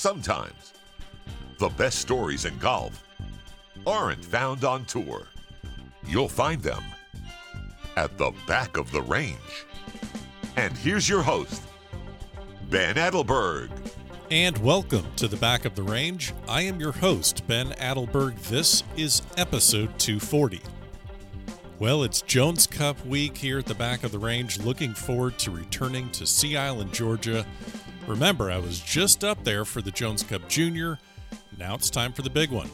sometimes the best stories in golf aren't found on tour. You'll find them at the back of the range. And here's your host, Ben Adelberg. And welcome to the back of the range. I am your host, Ben Adelberg. This is episode 240. Well, it's Jones Cup week here at the back of the range. Looking forward to returning to Sea Island, Georgia. Remember, I was just up there for the Jones Cup Junior. Now it's time for the big one.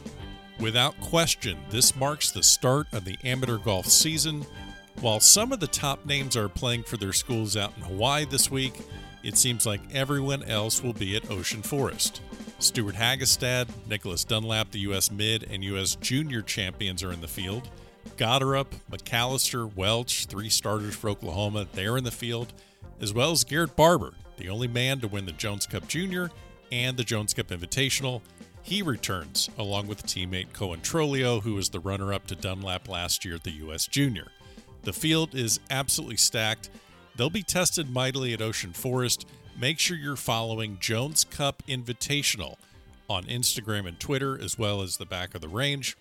Without question, this marks the start of the amateur golf season. While some of the top names are playing for their schools out in Hawaii this week, it seems like everyone else will be at Ocean Forest. Stewart Hagestad, Nicholas Dunlap, the U.S. Mid and U.S. Junior champions are in the field. Goddard, McAllister, Welch, three starters for Oklahoma, they're in the field, as well as Garrett Barber, the only man to win the Jones Cup Junior and the Jones Cup Invitational. He returns along with teammate Cohen Trolio, who was the runner up to Dunlap last year at the U.S. Junior. The field is absolutely stacked. They'll be tested mightily at Ocean Forest. Make sure you're following Jones Cup Invitational on Instagram and Twitter, as well as the back of the range.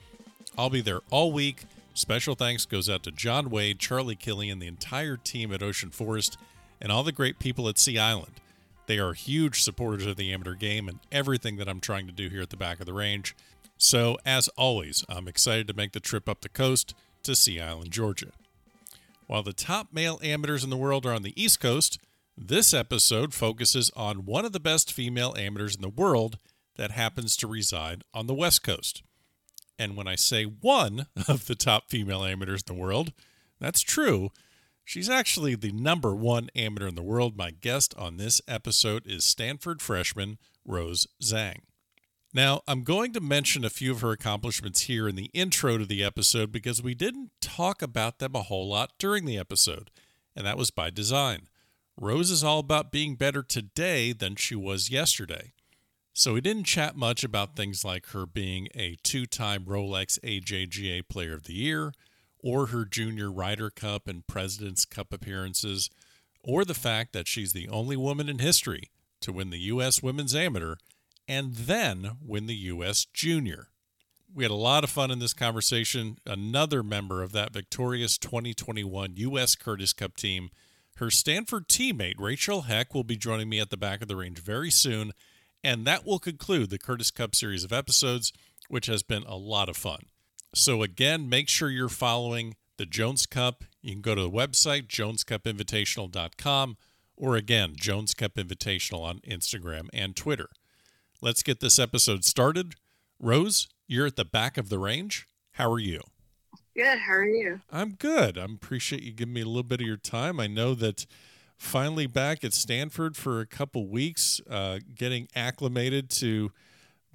I'll be there all week. Special thanks goes out to John Wade, Charlie Killian, the entire team at Ocean Forest, and all the great people at Sea Island. They are huge supporters of the amateur game and everything that I'm trying to do here at the back of the range. So, as always, I'm excited to make the trip up the coast to Sea Island, Georgia. While the top male amateurs in the world are on the East Coast, this episode focuses on one of the best female amateurs in the world that happens to reside on the West Coast. And when I say one of the top female amateurs in the world, that's true She's actually the number one amateur in the world. My guest on this episode is Stanford freshman Rose Zhang. Now, I'm going to mention a few of her accomplishments here in the intro to the episode because we didn't talk about them a whole lot during the episode, and that was by design. Rose is all about being better today than she was yesterday. So we didn't chat much about things like her being a two time Rolex AJGA Player of the Year, or her junior Ryder Cup and President's Cup appearances, or the fact that she's the only woman in history to win the U.S. Women's Amateur and then win the U.S. Junior. We had a lot of fun in this conversation. Another member of that victorious 2021 U.S. Curtis Cup team, her Stanford teammate Rachel Heck, will be joining me at the back of the range very soon. And that will conclude the Curtis Cup series of episodes, which has been a lot of fun. So, again, make sure you're following the Jones Cup. You can go to the website, jonescupinvitational.com, or again, Jones Cup Invitational on Instagram and Twitter. Let's get this episode started. Rose, you're at the back of the range. How are you? Good. How are you? I'm good. I appreciate you giving me a little bit of your time. I know that finally back at Stanford for a couple weeks, uh, getting acclimated to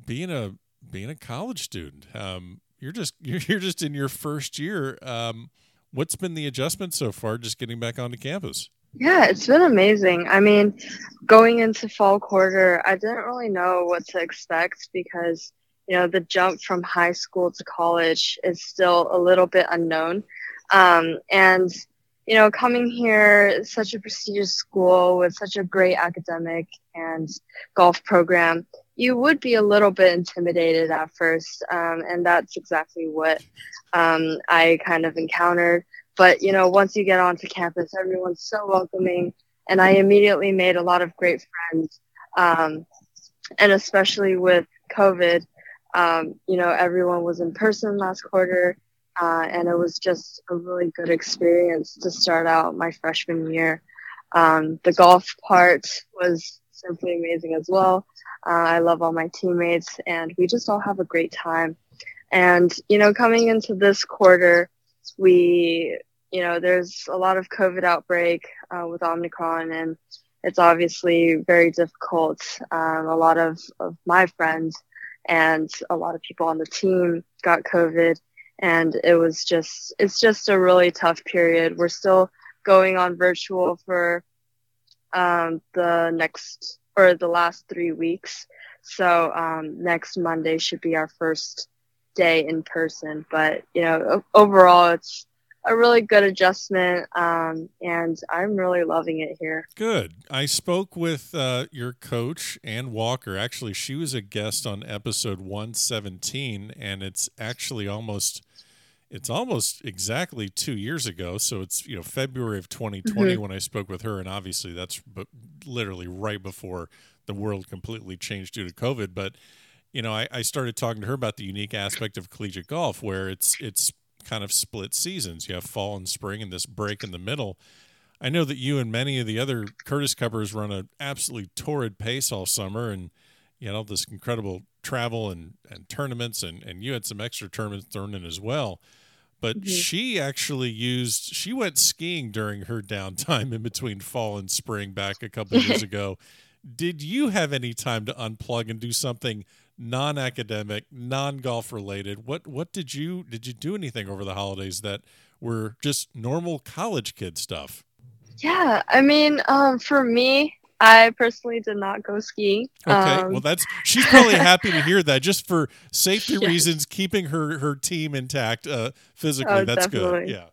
being a being a college student. Um, you're just you're just in your first year. Um, what's been the adjustment so far? Just getting back onto campus. Yeah, it's been amazing. I mean, going into fall quarter, I didn't really know what to expect because you know the jump from high school to college is still a little bit unknown, um, and you know coming here, such a prestigious school with such a great academic and golf program you would be a little bit intimidated at first, um, and that's exactly what um, I kind of encountered. But you know, once you get onto campus, everyone's so welcoming, and I immediately made a lot of great friends. Um, and especially with COVID, um, you know, everyone was in person last quarter, uh, and it was just a really good experience to start out my freshman year. Um, the golf part was simply amazing as well. Uh, I love all my teammates, and we just all have a great time. And, you know, coming into this quarter, we, you know, there's a lot of COVID outbreak uh, with Omicron, and it's obviously very difficult. Um, a lot of, of my friends and a lot of people on the team got COVID, and it was just, it's just a really tough period. We're still going on virtual for um, the next or the last three weeks. So um, next Monday should be our first day in person. But you know, overall, it's a really good adjustment, um, and I'm really loving it here. Good. I spoke with uh, your coach, Anne Walker. Actually, she was a guest on episode 117, and it's actually almost it's almost exactly two years ago. So it's you know February of 2020 mm-hmm. when I spoke with her, and obviously that's but literally right before the world completely changed due to COVID. But you know, I, I started talking to her about the unique aspect of collegiate golf, where it's it's kind of split seasons. You have fall and spring, and this break in the middle. I know that you and many of the other Curtis Cuppers run an absolutely torrid pace all summer, and you know this incredible travel and, and tournaments, and, and you had some extra tournaments thrown in as well. But mm-hmm. she actually used she went skiing during her downtime in between fall and spring back a couple years ago. Did you have any time to unplug and do something non-academic, non-golf related. What what did you did you do anything over the holidays that were just normal college kid stuff? Yeah, I mean, um, for me, I personally did not go skiing. Okay, um, well, that's she's probably happy to hear that. Just for safety reasons, keeping her her team intact uh, physically. Oh, that's definitely. good. Yeah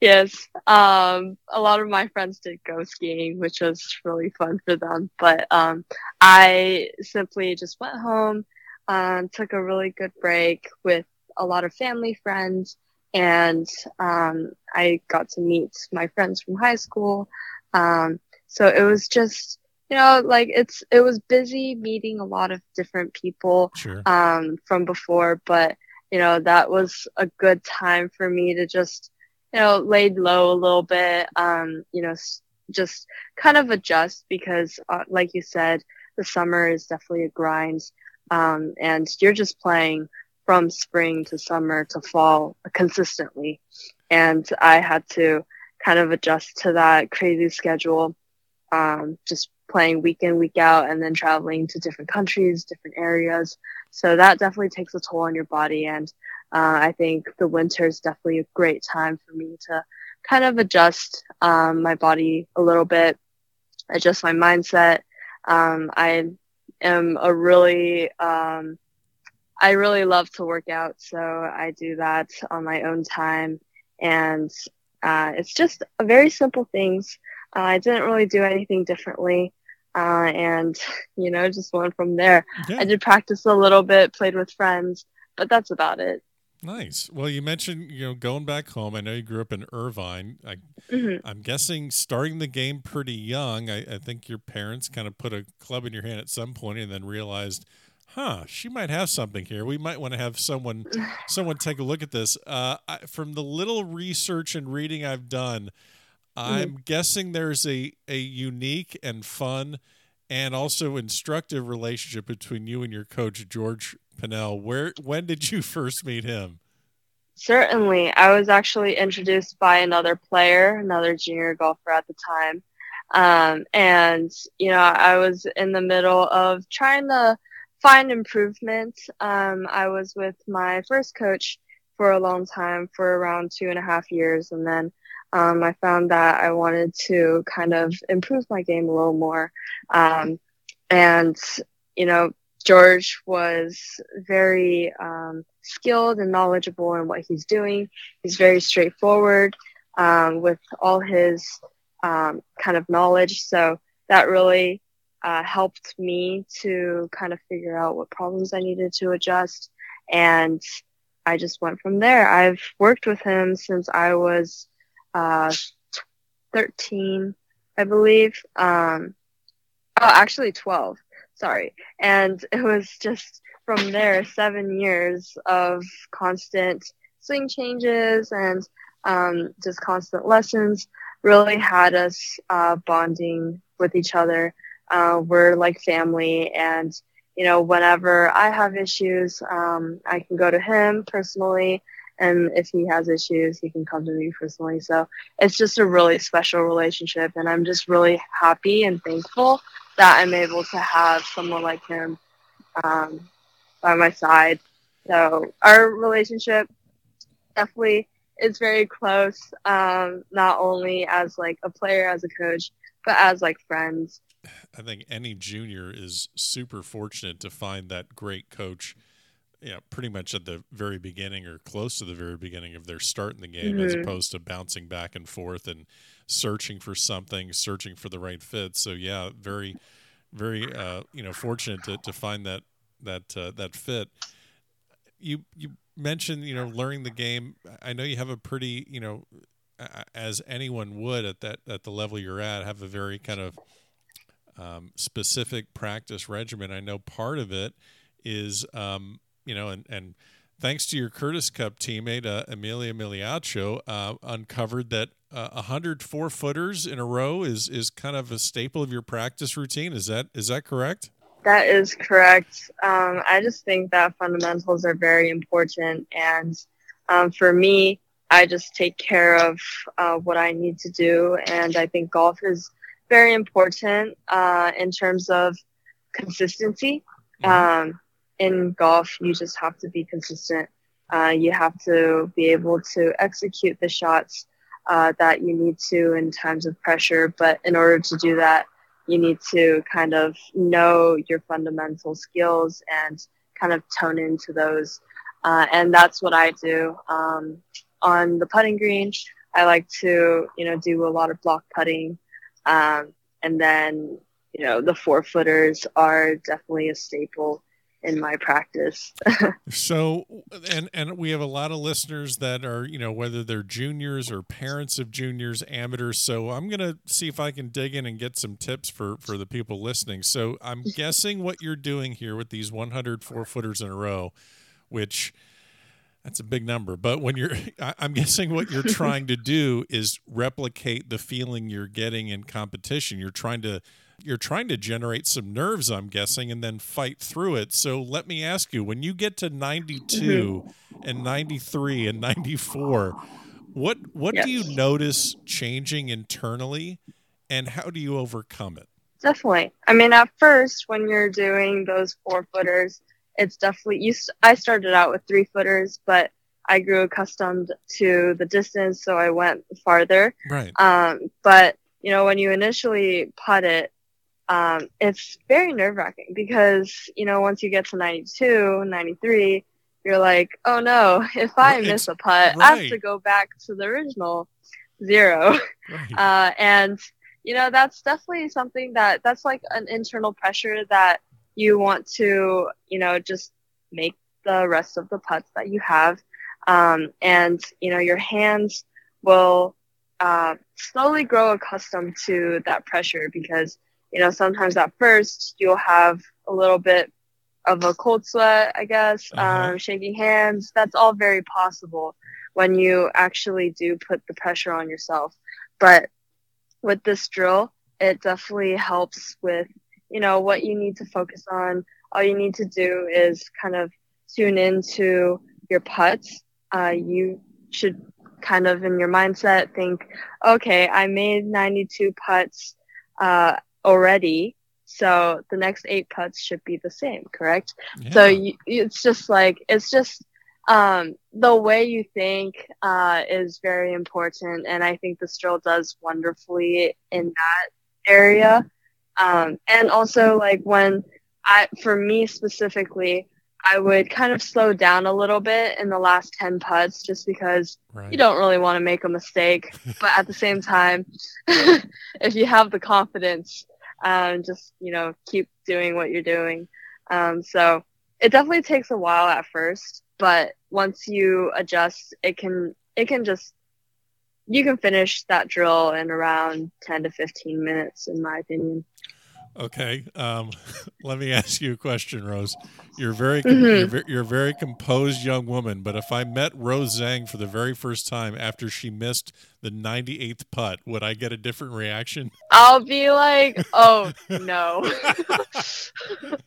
yes. Um, a lot of my friends did go skiing, which was really fun for them. But um, I simply just went home, um, took a really good break with a lot of family friends, and um, I got to meet my friends from high school. Um, so it was just you know like it's it was busy meeting a lot of different people sure. um, from before but you know that was a good time for me to just you know, laid low a little bit, um, you know, just kind of adjust because, uh, like you said, the summer is definitely a grind. Um, and you're just playing from spring to summer to fall consistently. And I had to kind of adjust to that crazy schedule, um, just playing week in, week out, and then traveling to different countries, different areas. So that definitely takes a toll on your body. And uh, I think the winter is definitely a great time for me to kind of adjust um, my body a little bit, adjust my mindset. Um, I am a really, um, I really love to work out, so I do that on my own time, and uh, it's just very simple things. Uh, I didn't really do anything differently. Uh, and you know, just went from there. Yeah. I did practice a little bit, played with friends, but that's about it. Nice. Well, you mentioned you know going back home. I know you grew up in Irvine. I, mm-hmm. I'm guessing starting the game pretty young. I, I, think your parents kind of put a club in your hand at some point and then realized, huh, she might have something here. We might want to have someone someone take a look at this. Uh, I, from the little research and reading I've done, mm-hmm. I'm guessing there's a a unique and fun and also instructive relationship between you and your coach George Pinnell. Where when did you first meet him? Certainly, I was actually introduced by another player, another junior golfer at the time, um, and you know I was in the middle of trying to find improvement. Um, I was with my first coach for a long time, for around two and a half years, and then um, I found that I wanted to kind of improve my game a little more. Um, and, you know, George was very um, skilled and knowledgeable in what he's doing. He's very straightforward um, with all his um, kind of knowledge. So that really uh, helped me to kind of figure out what problems I needed to adjust. And I just went from there. I've worked with him since I was uh, 13, I believe. Um, oh, actually 12. Sorry. And it was just from there seven years of constant swing changes and um, just constant lessons really had us uh, bonding with each other. Uh, we're like family and you know whenever i have issues um, i can go to him personally and if he has issues he can come to me personally. So it's just a really special relationship and i'm just really happy and thankful that i'm able to have someone like him um, by my side. So our relationship definitely is very close um, not only as like a player as a coach but as like friends. I think any junior is super fortunate to find that great coach yeah, pretty much at the very beginning or close to the very beginning of their start in the game, mm-hmm. as opposed to bouncing back and forth and searching for something, searching for the right fit. So yeah, very, very, uh, you know, fortunate to, to find that that uh, that fit. You you mentioned you know learning the game. I know you have a pretty you know, as anyone would at that at the level you're at, have a very kind of um, specific practice regimen. I know part of it is um, you know, and and thanks to your Curtis Cup teammate uh, Emilia Migliaccio, uh, uncovered that uh, 104 footers in a row is is kind of a staple of your practice routine. Is that is that correct? That is correct. Um, I just think that fundamentals are very important, and um, for me, I just take care of uh, what I need to do, and I think golf is very important uh, in terms of consistency. Mm-hmm. Um, in golf, you just have to be consistent. Uh, you have to be able to execute the shots uh, that you need to in times of pressure. But in order to do that, you need to kind of know your fundamental skills and kind of tone into those. Uh, and that's what I do. Um, on the putting green, I like to, you know, do a lot of block putting. Um, and then, you know, the four footers are definitely a staple in my practice. so, and and we have a lot of listeners that are, you know, whether they're juniors or parents of juniors, amateurs. So, I'm going to see if I can dig in and get some tips for for the people listening. So, I'm guessing what you're doing here with these 104 footers in a row, which that's a big number. But when you're, I'm guessing what you're trying to do is replicate the feeling you're getting in competition. You're trying to you're trying to generate some nerves, I'm guessing, and then fight through it. So let me ask you when you get to 92 mm-hmm. and 93 and 94, what what yes. do you notice changing internally and how do you overcome it? Definitely. I mean, at first, when you're doing those four footers, it's definitely you. I started out with three footers, but I grew accustomed to the distance, so I went farther. Right. Um, but you know, when you initially putt it, um, it's very nerve wracking because, you know, once you get to 92, 93, you're like, oh no, if I right. miss a putt, right. I have to go back to the original zero. Right. Uh, and, you know, that's definitely something that that's like an internal pressure that you want to, you know, just make the rest of the putts that you have. Um, and, you know, your hands will uh, slowly grow accustomed to that pressure because you know, sometimes at first you'll have a little bit of a cold sweat, I guess, uh-huh. um, shaking hands. That's all very possible when you actually do put the pressure on yourself. But with this drill, it definitely helps with, you know, what you need to focus on. All you need to do is kind of tune into your putts. Uh, you should kind of in your mindset think, okay, I made 92 putts. Uh, already. So the next eight putts should be the same, correct? Yeah. So you, it's just like, it's just um, the way you think uh, is very important. And I think this drill does wonderfully in that area. Um, and also, like, when I, for me specifically, I would kind of slow down a little bit in the last 10 putts just because right. you don't really want to make a mistake. but at the same time, if you have the confidence, um, just you know keep doing what you're doing. Um, so it definitely takes a while at first, but once you adjust, it can it can just you can finish that drill in around 10 to 15 minutes in my opinion Okay. Um, let me ask you a question, Rose. You're very mm-hmm. you're, you're, a very composed young woman, but if I met Rose Zhang for the very first time after she missed the 98th putt, would I get a different reaction? I'll be like, "Oh no,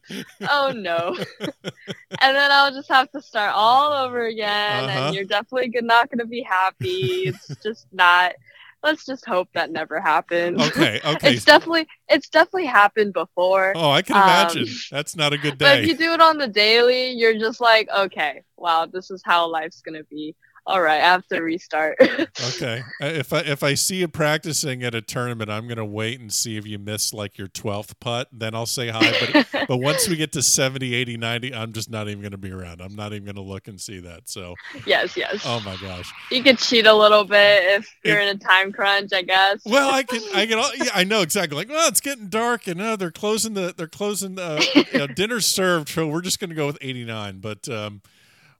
oh no," and then I'll just have to start all over again, uh-huh. and you're definitely not going to be happy. It's just not let's just hope that never happened. Okay, okay. it's definitely it's definitely happened before. Oh, I can imagine. Um, That's not a good day. But if you do it on the daily, you're just like, okay, wow, this is how life's gonna be. All right, I have to restart. okay. Uh, if I if I see you practicing at a tournament, I'm gonna wait and see if you miss like your twelfth putt. Then I'll say hi. But but once we get to 70, 80, 90, I'm just not even gonna be around. I'm not even gonna look and see that. So yes, yes. Oh my gosh. You could cheat a little bit if you're it, in a time crunch, I guess. Well, I can I can yeah, I know exactly. Like, well, it's getting dark and uh, they're closing the they're closing the you know, dinner served, so we're just gonna go with 89. But um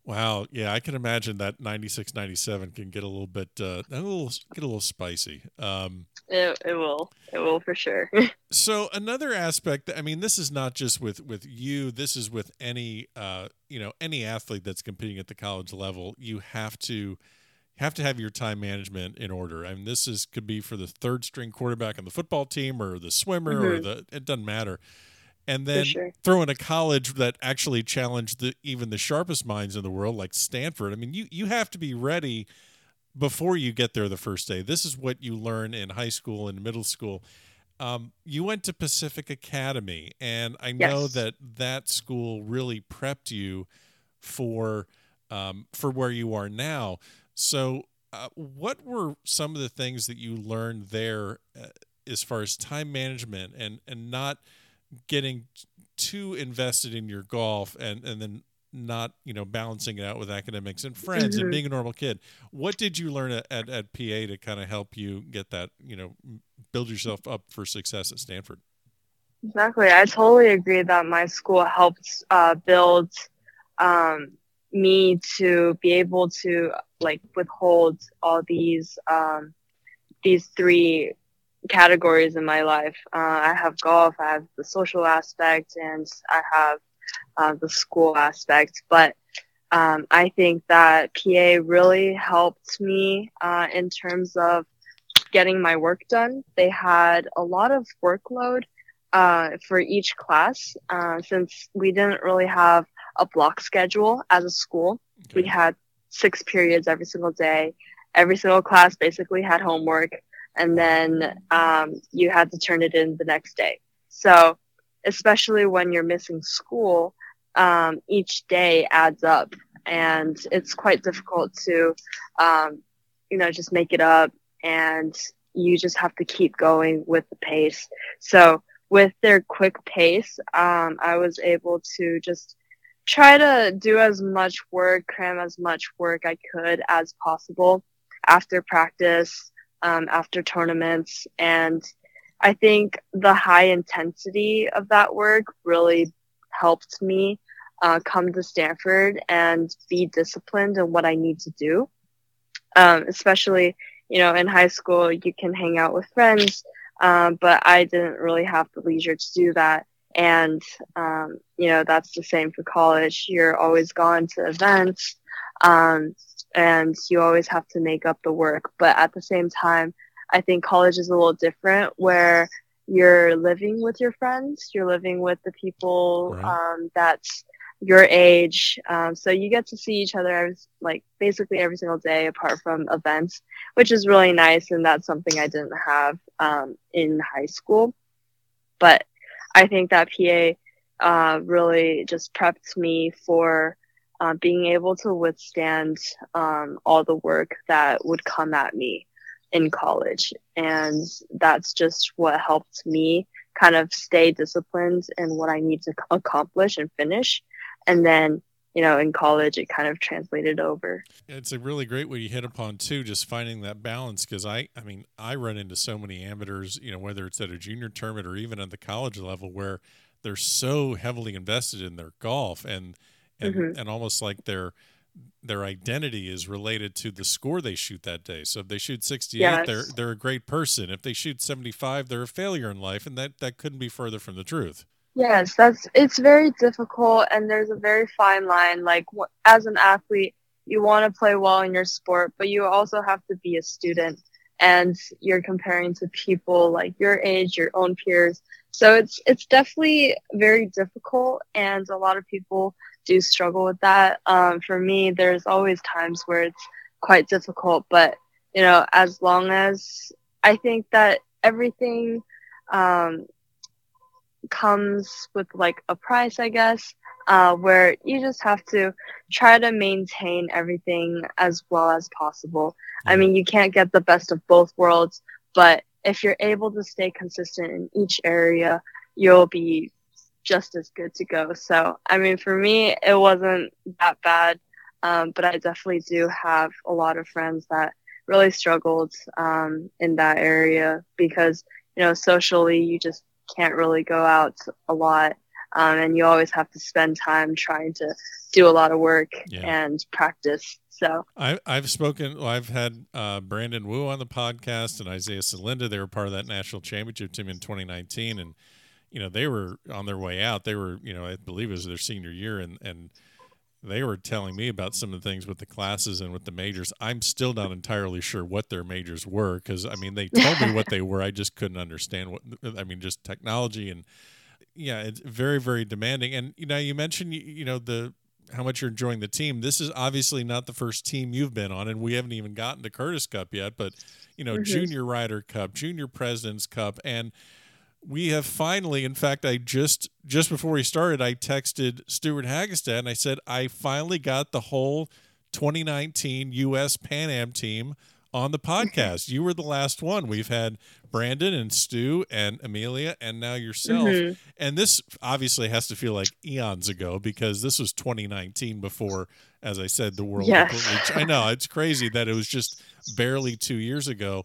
Wow, yeah, I can imagine that 96 97 can get a little bit uh a little get a little spicy. Um it, it will. It will for sure. so another aspect, I mean, this is not just with with you, this is with any uh you know, any athlete that's competing at the college level, you have to have to have your time management in order. I mean, this is could be for the third string quarterback on the football team or the swimmer mm-hmm. or the it doesn't matter and then sure. throw in a college that actually challenged the, even the sharpest minds in the world, like Stanford. I mean, you you have to be ready before you get there the first day. This is what you learn in high school and middle school. Um, you went to Pacific Academy, and I know yes. that that school really prepped you for um, for where you are now. So, uh, what were some of the things that you learned there, uh, as far as time management and and not getting too invested in your golf and and then not you know balancing it out with academics and friends mm-hmm. and being a normal kid. What did you learn at, at, at pa to kind of help you get that you know build yourself up for success at stanford? Exactly. I totally agree that my school helped uh, build um, me to be able to like withhold all these um, these three categories in my life. Uh, I have golf, I have the social aspect, and I have uh, the school aspect. But um, I think that PA really helped me uh, in terms of getting my work done. They had a lot of workload uh, for each class uh, since we didn't really have a block schedule as a school. Okay. We had six periods every single day. Every single class basically had homework and then um, you had to turn it in the next day. So, especially when you're missing school, um, each day adds up, and it's quite difficult to, um, you know, just make it up, and you just have to keep going with the pace. So, with their quick pace, um, I was able to just try to do as much work, cram as much work I could as possible after practice um, after tournaments. And I think the high intensity of that work really helped me uh, come to Stanford and be disciplined in what I need to do. Um, especially, you know, in high school, you can hang out with friends, um, but I didn't really have the leisure to do that. And, um, you know, that's the same for college. You're always gone to events. And you always have to make up the work. But at the same time, I think college is a little different where you're living with your friends, you're living with the people right. um, that's your age. Um, so you get to see each other every, like basically every single day apart from events, which is really nice. And that's something I didn't have um, in high school. But I think that PA uh, really just prepped me for uh, being able to withstand um, all the work that would come at me in college. And that's just what helped me kind of stay disciplined in what I need to accomplish and finish. And then, you know, in college, it kind of translated over. It's a really great way you hit upon too, just finding that balance. Cause I, I mean, I run into so many amateurs, you know, whether it's at a junior tournament or even at the college level where they're so heavily invested in their golf and, and mm-hmm. and almost like their their identity is related to the score they shoot that day. So if they shoot 68, yes. they're they're a great person. If they shoot 75, they're a failure in life and that that couldn't be further from the truth. Yes, that's it's very difficult and there's a very fine line like as an athlete, you want to play well in your sport, but you also have to be a student and you're comparing to people like your age, your own peers. So it's it's definitely very difficult and a lot of people do struggle with that. Um, for me, there's always times where it's quite difficult, but you know, as long as I think that everything, um, comes with like a price, I guess, uh, where you just have to try to maintain everything as well as possible. I mean, you can't get the best of both worlds, but if you're able to stay consistent in each area, you'll be just as good to go. So, I mean, for me, it wasn't that bad, um, but I definitely do have a lot of friends that really struggled um, in that area because, you know, socially, you just can't really go out a lot. Um, and you always have to spend time trying to do a lot of work yeah. and practice. So I, I've spoken. Well, I've had uh, Brandon Wu on the podcast and Isaiah Salinda. They were part of that national championship team in 2019, and you know they were on their way out. They were, you know, I believe it was their senior year, and and they were telling me about some of the things with the classes and with the majors. I'm still not entirely sure what their majors were because I mean they told me what they were. I just couldn't understand what I mean, just technology and yeah, it's very very demanding. And you know, you mentioned you know the how much you're enjoying the team. This is obviously not the first team you've been on, and we haven't even gotten to Curtis Cup yet. But you know, mm-hmm. Junior Ryder Cup, Junior President's Cup, and we have finally in fact i just just before we started i texted stewart hagestad and i said i finally got the whole 2019 us pan am team on the podcast. You were the last one. We've had brandon and stu and emilia and now yourself. Mm-hmm. and this obviously has to feel like eons ago because this was 2019 before as i said the world yes. i know it's crazy that it was just barely two years ago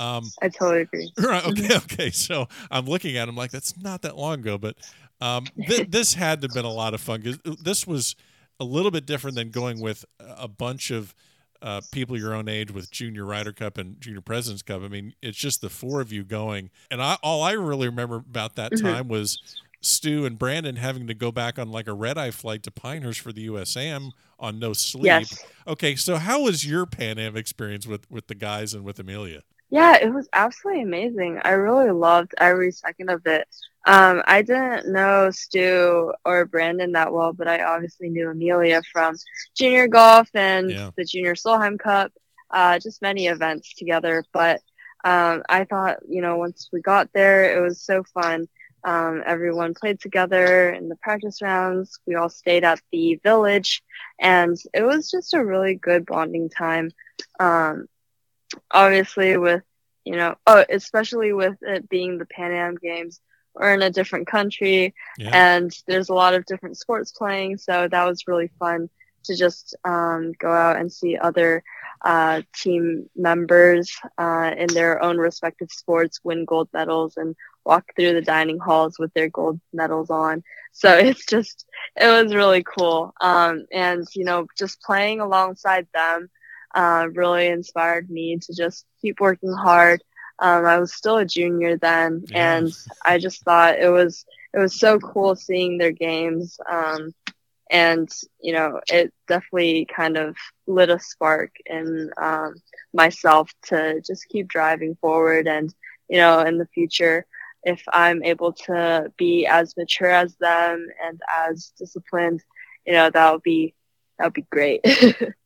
um, I totally agree. Right. Okay. Okay. So I'm looking at him like that's not that long ago, but um, th- this had to have been a lot of fun because this was a little bit different than going with a bunch of uh, people your own age with Junior Ryder Cup and Junior Presidents Cup. I mean, it's just the four of you going, and I all I really remember about that mm-hmm. time was Stu and Brandon having to go back on like a red eye flight to Pinehurst for the USAM on no sleep. Yes. Okay, so how was your Pan Am experience with with the guys and with Emilia? Yeah, it was absolutely amazing. I really loved every second of it. Um, I didn't know Stu or Brandon that well, but I obviously knew Emilia from junior golf and yeah. the Junior Solheim Cup, uh, just many events together. But um, I thought, you know, once we got there, it was so fun. Um, everyone played together in the practice rounds. We all stayed at the village, and it was just a really good bonding time. Um, obviously with you know oh especially with it being the pan am games we're in a different country yeah. and there's a lot of different sports playing so that was really fun to just um, go out and see other uh, team members uh, in their own respective sports win gold medals and walk through the dining halls with their gold medals on so it's just it was really cool um, and you know just playing alongside them uh, really inspired me to just keep working hard. Um, I was still a junior then, yeah. and I just thought it was it was so cool seeing their games. Um, and you know, it definitely kind of lit a spark in um, myself to just keep driving forward. And you know, in the future, if I'm able to be as mature as them and as disciplined, you know, that would be that would be great.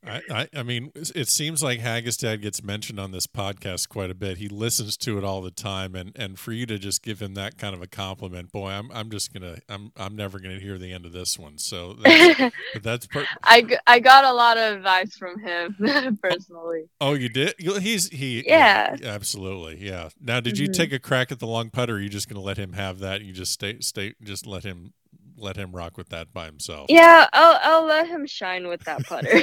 I, I, I, mean, it seems like Hagestad gets mentioned on this podcast quite a bit. He listens to it all the time, and, and for you to just give him that kind of a compliment, boy, I'm I'm just gonna I'm I'm never gonna hear the end of this one. So that's, that's per- I, I got a lot of advice from him personally. Oh, you did? He's he yeah, absolutely yeah. Now, did mm-hmm. you take a crack at the long putter? Or are you just gonna let him have that? You just stay stay just let him let him rock with that by himself. Yeah, I'll I'll let him shine with that putter.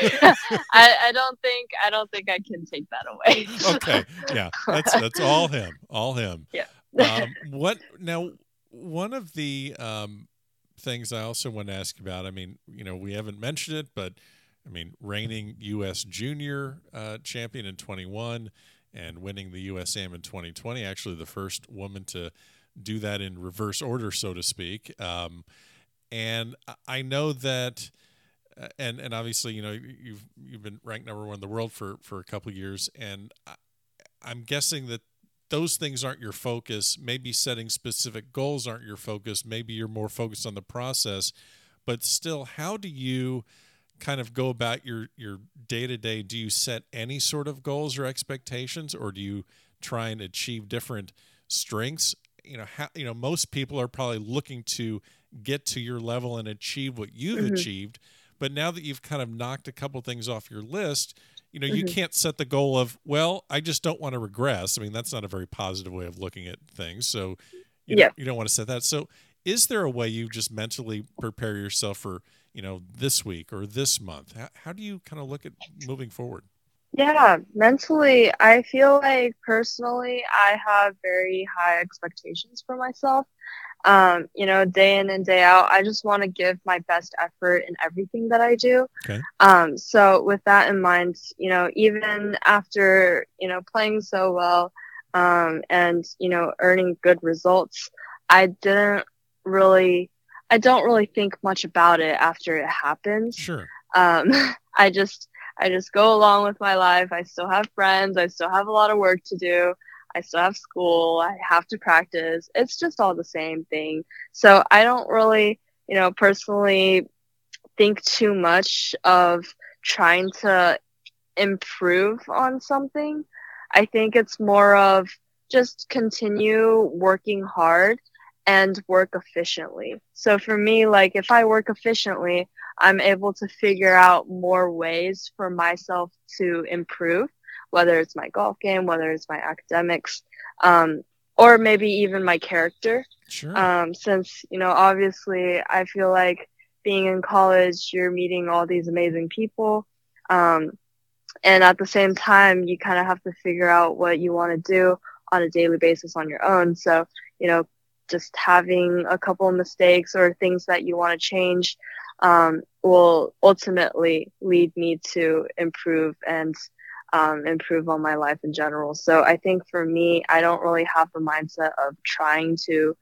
I, I don't think I don't think I can take that away. okay, yeah, that's that's all him, all him. Yeah. um, what now? One of the um, things I also want to ask about. I mean, you know, we haven't mentioned it, but I mean, reigning U.S. Junior uh, champion in 21 and winning the USAM in 2020. Actually, the first woman to do that in reverse order, so to speak. Um, and I know that, uh, and and obviously, you know, you've you've been ranked number one in the world for for a couple years, and I, I'm guessing that those things aren't your focus. Maybe setting specific goals aren't your focus. Maybe you're more focused on the process, but still, how do you? kind of go about your your day to day do you set any sort of goals or expectations or do you try and achieve different strengths you know how you know most people are probably looking to get to your level and achieve what you've Mhm. achieved but now that you've kind of knocked a couple things off your list you know you Mhm. can't set the goal of well i just don't want to regress i mean that's not a very positive way of looking at things so you, Yeah. don't, you don't want to set that so is there a way you just mentally prepare yourself for you know this week or this month how, how do you kind of look at moving forward Yeah, mentally, I feel like personally, I have very high expectations for myself. Um, you know, day in and day out, I just want to give my best effort in everything that I do. Okay. Um, so with that in mind, you know, even after, you know, playing so well, um, and, you know, earning good results, I didn't really, I don't really think much about it after it happens sure um, I just I just go along with my life. I still have friends. I still have a lot of work to do. I still have school. I have to practice. It's just all the same thing. So I don't really, you know, personally think too much of trying to improve on something. I think it's more of just continue working hard and work efficiently. So for me, like if I work efficiently, I'm able to figure out more ways for myself to improve, whether it's my golf game, whether it's my academics, um, or maybe even my character. sure Um, since, you know, obviously I feel like being in college, you're meeting all these amazing people. Um, and at the same time, you kind of have to figure out what you want to do on a daily basis on your own. So, you know, just having a couple of mistakes or things that you want to change um, will ultimately lead me to improve and um, improve on my life in general. So I think for me, I don't really have the mindset of trying to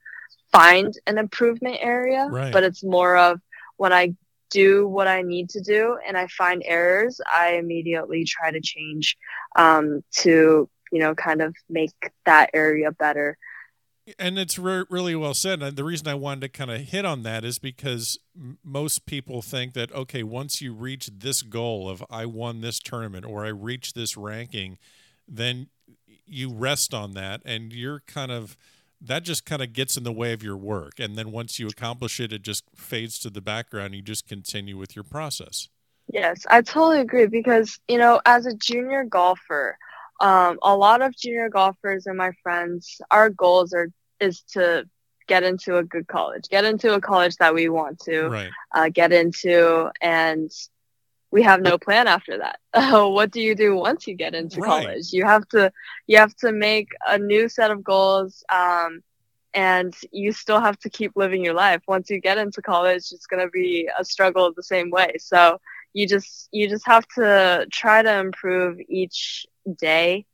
find an improvement area, Right. but it's more of when I do what I need to do and I find errors, I immediately try to change um, to, you know, kind of make that area better. And it's re- really well said. And the reason I wanted to kind of hit on that is because m- most people think that okay, once you reach this goal of I won this tournament or I reach this ranking, then you rest on that, and you're kind of that just kind of gets in the way of your work. And then once you accomplish it, it just fades to the background. You just continue with your process. Yes, I totally agree because, you know, as a junior golfer, um, a lot of junior golfers and my friends, our goals are is to get into a good college, get into a college that we want to Right. uh, get into, and we have no plan after that. what do you do once you get into Right. college? You have to you have to make a new set of goals, um, and you still have to keep living your life. Once you get into college, it's gonna be a struggle the same way. So you just you just have to try to improve each day.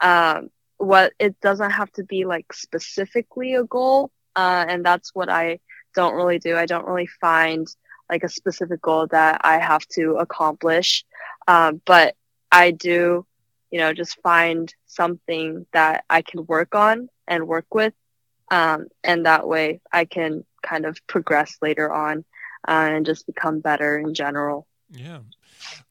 Um, what it doesn't have to be like specifically a goal, uh, and that's what I don't really do. I don't really find like a specific goal that I have to accomplish, um, but I do, you know, just find something that I can work on and work with, um, and that way I can kind of progress later on uh, and just become better in general. Yeah.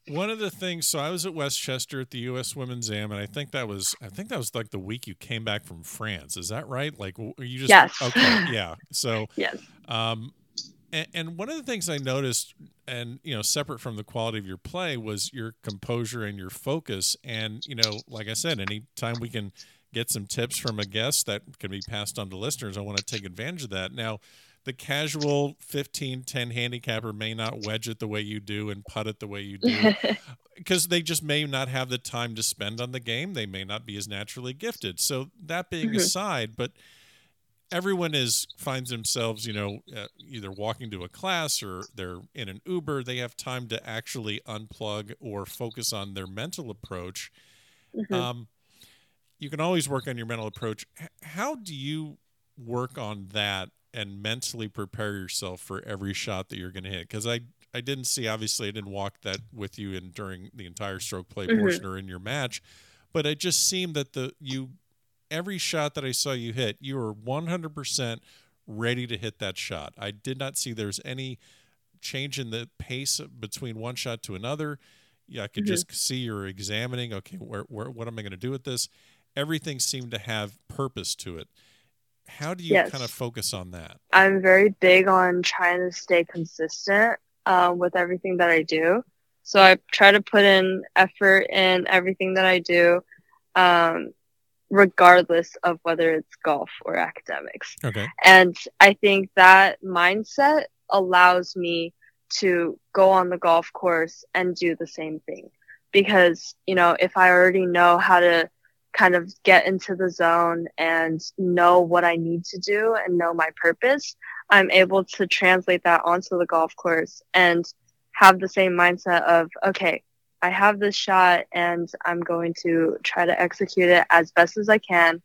One of the things, so I was at Westchester at the U.S. Women's Am, and I think that was, I think that was like the week you came back from France. Is that right? Like, you just, Yes. okay, yeah. So, Yes. um, and, and one of the things I noticed, and you know, separate from the quality of your play, was your composure and your focus. And you know, like I said, anytime we can get some tips from a guest that can be passed on to listeners, I want to take advantage of that. Now, the casual 15 10 handicapper may not wedge it the way you do and putt it the way you do because they just may not have the time to spend on the game. They may not be as naturally gifted. So that being Mhm. aside, but everyone is finds themselves, you know, uh, either walking to a class or they're in an Uber. They have time to actually unplug or focus on their mental approach. Mhm. Um, you can always work on your mental approach. How do you work on that and mentally prepare yourself for every shot that you're going to hit? Because I I didn't see obviously I didn't walk that with you in during the entire stroke play Mhm. portion or in your match, but it just seemed that the you every shot that I saw you hit, you were 100% ready to hit that shot. I did not see there's any change in the pace between one shot to another. Yeah, I could Mhm. just see you're examining. Okay, where, where what am I going to do with this? Everything seemed to have purpose to it. How do you Yes. kind of focus on that? I'm very big on trying to stay consistent uh, with everything that I do. So I try to put in effort in everything that I do, um, regardless of whether it's golf or academics. Okay. And I think that mindset allows me to go on the golf course and do the same thing. Because, you know, if I already know how to kind of get into the zone and know what I need to do and know my purpose, I'm able to translate that onto the golf course and have the same mindset of, okay, I have this shot and I'm going to try to execute it as best as I can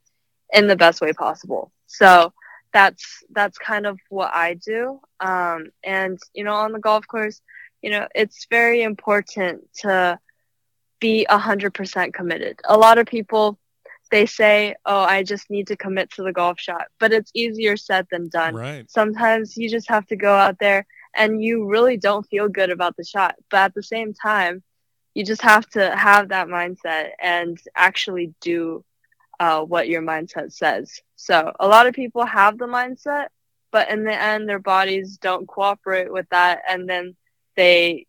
in the best way possible. So that's that's kind of what I do. Um, and you know, on the golf course, you know, it's very important to be a hundred percent committed. A lot of people they say, "Oh, I just need to commit to the golf shot," but it's easier said than done. Right. Sometimes you just have to go out there and you really don't feel good about the shot, but at the same time, you just have to have that mindset and actually do uh, what your mindset says. So a lot of people have the mindset, but in the end, their bodies don't cooperate with that, and then they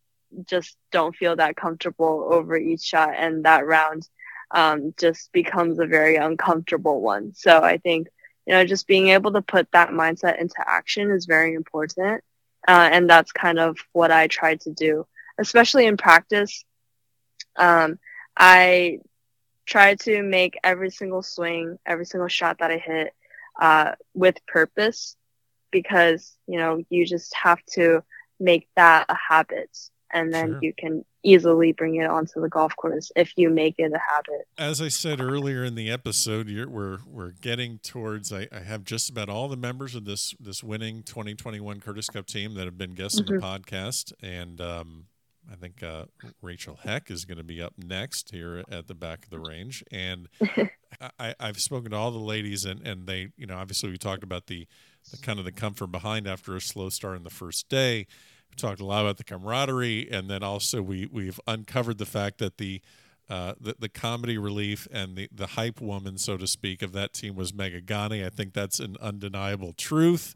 just don't feel that comfortable over each shot, and that round um, just becomes a very uncomfortable one. So I think you know just being able to put that mindset into action is very important, uh, and that's kind of what I try to do, especially in practice. Um, I try to make every single swing, every single shot that I hit uh, with purpose because, you know, you just have to make that a habit and then Sure. you can easily bring it onto the golf course if you make it a habit. As I said earlier in the episode, you're, we're we're getting towards. I, I have just about all the members of this this winning 2021 Curtis Cup team that have been guests on the podcast, and um, I think uh, Rachel Heck is going to be up next here at the back of the range. And I, I've spoken to all the ladies, and and they, you know, obviously we talked about the the kind of the comfort behind after a slow start in the first day. Talked a lot about the camaraderie, and then also we we've uncovered the fact that the uh, the, the comedy relief and the, the hype woman, so to speak, of that team was Megha Ganne. I think that's an undeniable truth.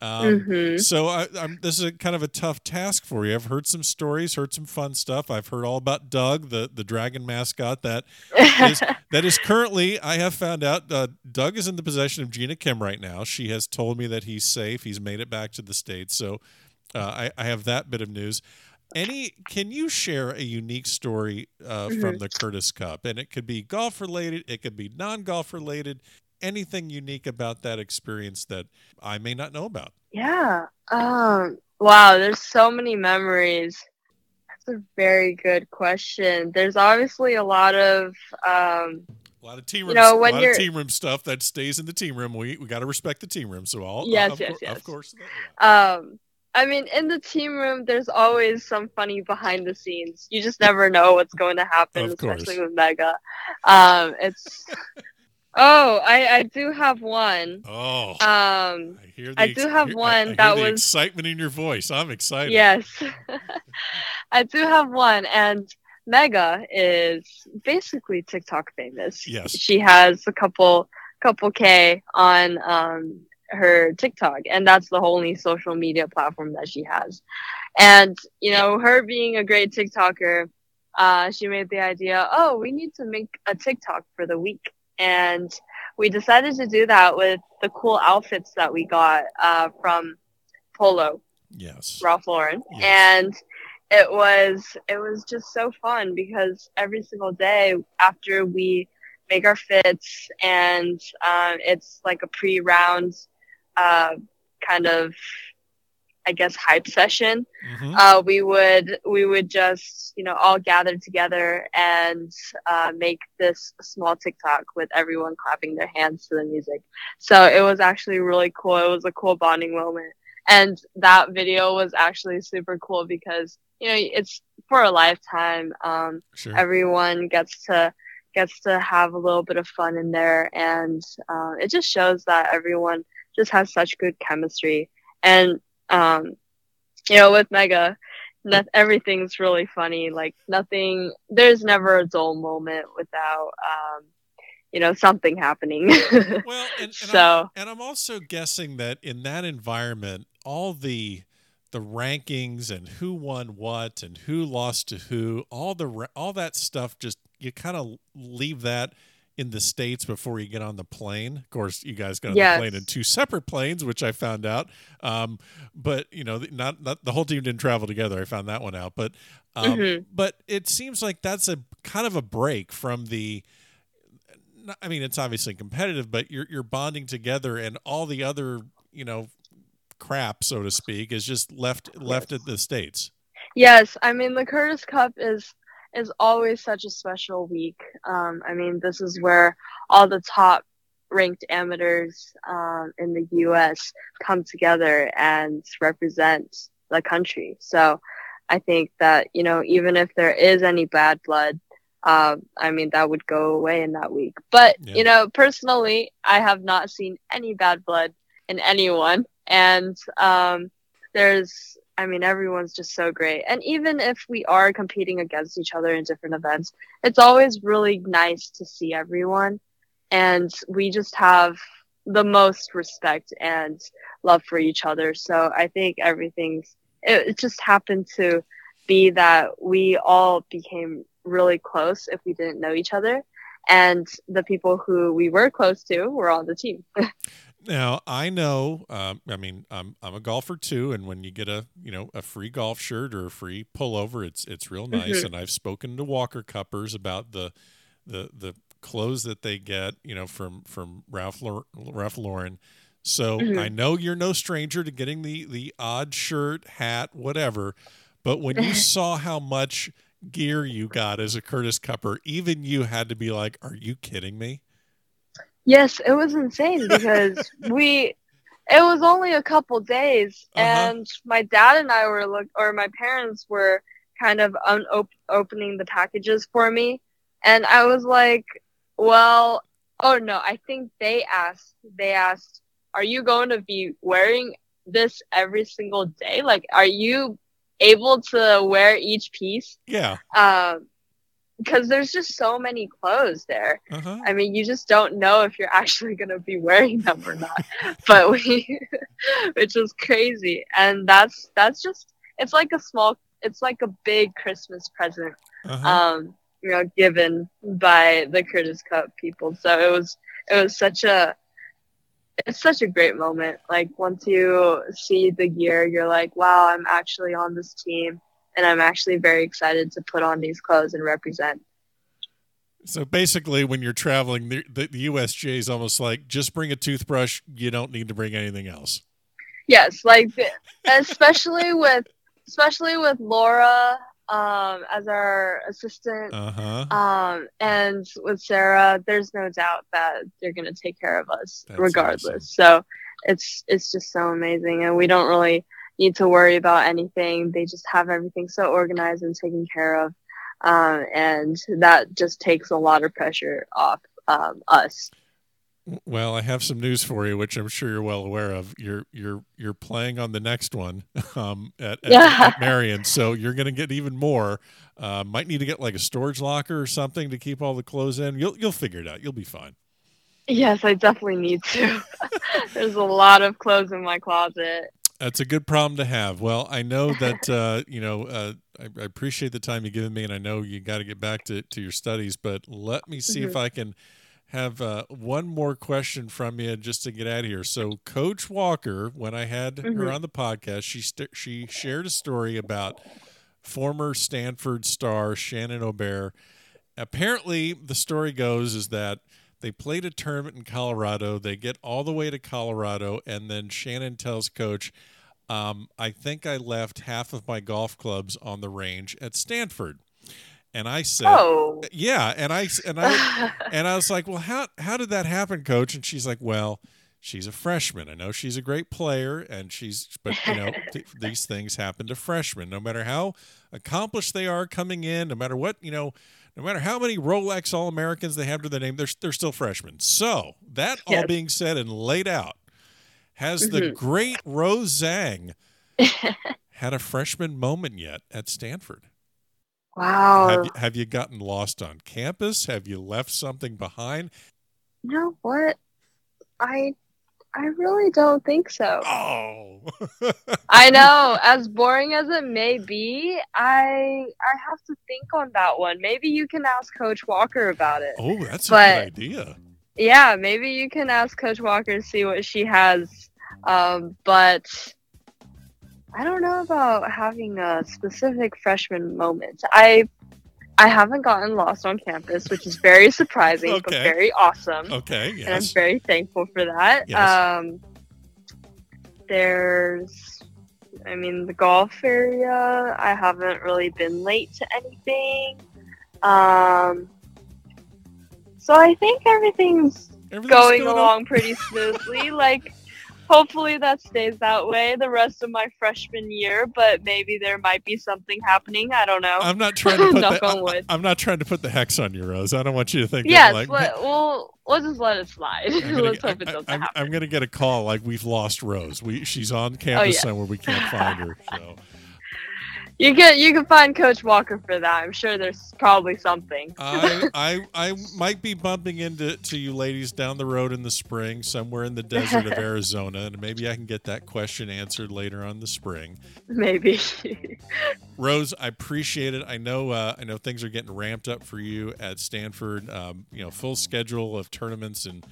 Um, Mhm. So I, I'm, this is a kind of a tough task for you. I've heard some stories, heard some fun stuff. I've heard all about Doug, the, the dragon mascot that is, that is currently, I have found out, uh, Doug is in the possession of Gina Kim right now. She has told me that he's safe. He's made it back to the States. So uh, I, I have that bit of news. Any, can you share a unique story uh, from the Curtis Cup? And it could be golf related, it could be non golf related. Anything unique about that experience that I may not know about? Yeah. Um, wow, there's so many memories. That's a very good question. There's obviously a lot of um, A lot of team room, You know, when you're- team room stuff that stays in the team room. We we got to respect the team room. So all Yes, of, yes, yes. of course. um I mean in the team room there's always some funny behind the scenes. You just never know what's going to happen, especially with Megha. Um it's Oh, I I do have one. Oh, Um I hear. The I ex- do have one I, I that was- excitement in your voice. I'm excited. Yes. I do have one and Megha is basically TikTok famous. Yes. She has a couple couple K on um her TikTok and that's the only social media platform that she has. And you know, her being a great TikToker, uh she made the idea, "Oh, we need to make a TikTok for the week." And we decided to do that with the cool outfits that we got uh from Polo. Yes. Ralph Lauren, Yes. and it was it was just so fun because every single day after we make our fits and um, it's like a pre-round uh, kind of I guess hype session. Mhm. Uh, we would we would just you know all gather together and uh, make this small TikTok with everyone clapping their hands to the music. So it was actually really cool. It was a cool bonding moment and that video was actually super cool because you know it's for a lifetime um, Sure. everyone gets to gets to have a little bit of fun in there and uh, it just shows that everyone just has such good chemistry and um, you know with Megha no- everything's really funny like nothing there's never a dull moment without um, you know something happening. well, and, and so I'm, and I'm also guessing that in that environment, all the the rankings and who won what and who lost to who, all the all that stuff, just you kind of leave that in the states before you get on the plane. Of course, you guys got on Yes. the plane in two separate planes, which I found out. Um, but you know, not, not the whole team didn't travel together. I found that one out. But um, Mhm. but it seems like that's a kind of a break from the. I mean, it's obviously competitive, but you're you're bonding together, and all the other you know crap, so to speak, is just left left at the states. Yes, I mean the Curtis Cup is is always such a special week. Um, I mean this is where all the top ranked amateurs um, in the U.S. come together and represent the country. So I think that you know even if there is any bad blood, uh, I mean that would go away in that week. But Yeah. you know personally, I have not seen any bad blood in anyone, and um, there's I mean, everyone's just so great. And even if we are competing against each other in different events, it's always really nice to see everyone. And we just have the most respect and love for each other. So I think everything's, it, it just happened to be that we all became really close if we didn't know each other. And the people who we were close to were on the team. Now I know. Um, I mean, I'm I'm a golfer too, and when you get a you know a free golf shirt or a free pullover, it's it's real nice. Mhm. And I've spoken to Walker Cuppers about the the the clothes that they get, you know, from from Ralph Ralph Lauren. So Mhm. I know you're no stranger to getting the the odd shirt, hat, whatever. But when you saw how much gear you got as a Curtis Cupper, even you had to be like, "Are you kidding me?" Yes, it was insane because we it was only a couple days Uh-huh. and my dad and I were look or my parents were kind of un- op- opening the packages for me and I was like, well, oh no, I think they asked they asked, "Are you going to be wearing this every single day? Like are you able to wear each piece?" Yeah. Um because there's just so many clothes there. Uh huh. I mean, you just don't know if you're actually going to be wearing them or not. but we, which is crazy. And that's, that's just, it's like a small, it's like a big Christmas present, Uh-huh. um, you know, given by the Curtis Cup people. So it was, it was such a, it's such a great moment. Like once you see the gear, you're like, wow, I'm actually on this team. And I'm actually very excited to put on these clothes and represent. So basically, when you're traveling, the, the, the USGA is almost like just bring a toothbrush. You don't need to bring anything else. Yes, like especially with especially with Laura um, as our assistant, Uh huh. um, and with Sarah. There's no doubt that they're gonna take care of us That's regardless. So it's it's just so amazing, and we don't really need to worry about anything. They just have everything so organized and taken care of, um, and that just takes a lot of pressure off um, us. Well, I have some news for you, which I'm sure you're well aware of. You're you're you're playing on the next one um, at, at, Yeah. at Merion, so you're going to get even more. Uh, might need to get like a storage locker or something to keep all the clothes in. You'll you'll figure it out. You'll be fine. Yes, I definitely need to. There's a lot of clothes in my closet. That's a good problem to have. Well, I know that uh, you know uh, I, I appreciate the time you've given me, and I know you got to get back to, to your studies. But let me see if I can have uh, one more question from you just to get out of here. So, Coach Walker, when I had her Mhm. on the podcast, she st- she shared a story about former Stanford star Shannon Aubert. Apparently, the story goes is that they played a tournament in Colorado. They get all the way to Colorado, and then Shannon tells Coach, um, "I think I left half of my golf clubs on the range at Stanford." And I said, Oh. "Yeah," and I and I and I was like, "Well, how how did that happen, Coach?" And she's like, "Well." She's a freshman. I know she's a great player, and she's, but you know, th- these things happen to freshmen. No matter how accomplished they are coming in, no matter what, you know, no matter how many Rolex All Americans they have to their name, they're they're still freshmen. So that all being said and laid out, has the Mhm. great Rose Zhang had a freshman moment yet at Stanford? wow. Have you, have you gotten lost on campus? Have you left something behind? You know what? I I really don't think so. Oh. I know, as boring as it may be, I I have to think on that one. Maybe you can ask Coach Walker about it. oh, that's But- a good idea. Yeah, maybe you can ask Coach Walker to see what she has. Um, but I don't know about having a specific freshman moment. I I haven't gotten lost on campus, which is very surprising but very awesome. Okay, yes. and I'm very thankful for that. Yes. Um, there's, I mean, the golf area. I haven't really been late to anything. Um, so I think everything's Everything's going o- along pretty smoothly. like, hopefully that stays that way the rest of my freshman year. But maybe there might be something happening. I don't know. I'm not trying to put Knock the, on I- wood. I'm not trying to put the hex on you, Rose. I don't want you to think yes, that, like let, we'll we'll just let it slide. I'm gonna, Let's hope it doesn't I'm, happen. I'm gonna get a call like we've lost Rose. We she's on oh, campus yeah. somewhere we can't find her. So You can you can find Coach Walker for that. I'm sure there's probably something. I I I might be bumping into to you ladies down the road in the spring, somewhere in the desert of Arizona, and maybe I can get that question answered later on in the spring. Maybe. Rose, I appreciate it. I know uh, I know things are getting ramped up for you at Stanford. Um, you know, full schedule of tournaments, and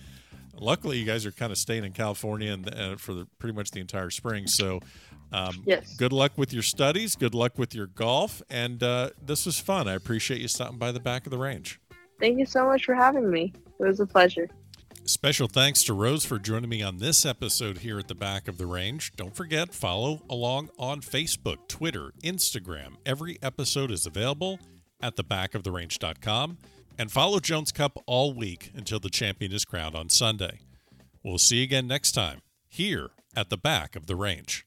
luckily you guys are kind of staying in California and uh, for the, pretty much the entire spring. So, um, yes. good luck with your studies. Good luck with your golf, and uh, this was fun. I appreciate you stopping by the back of the range. Thank you so much for having me. It was a pleasure. Special thanks to Rose for joining me on this episode here at the back of the range. Don't forget, follow along on Facebook, Twitter, Instagram. Every episode is available at thebackoftherange.com. And follow Jones Cup all week until the champion is crowned on Sunday. We'll see you again next time here at the back of the range.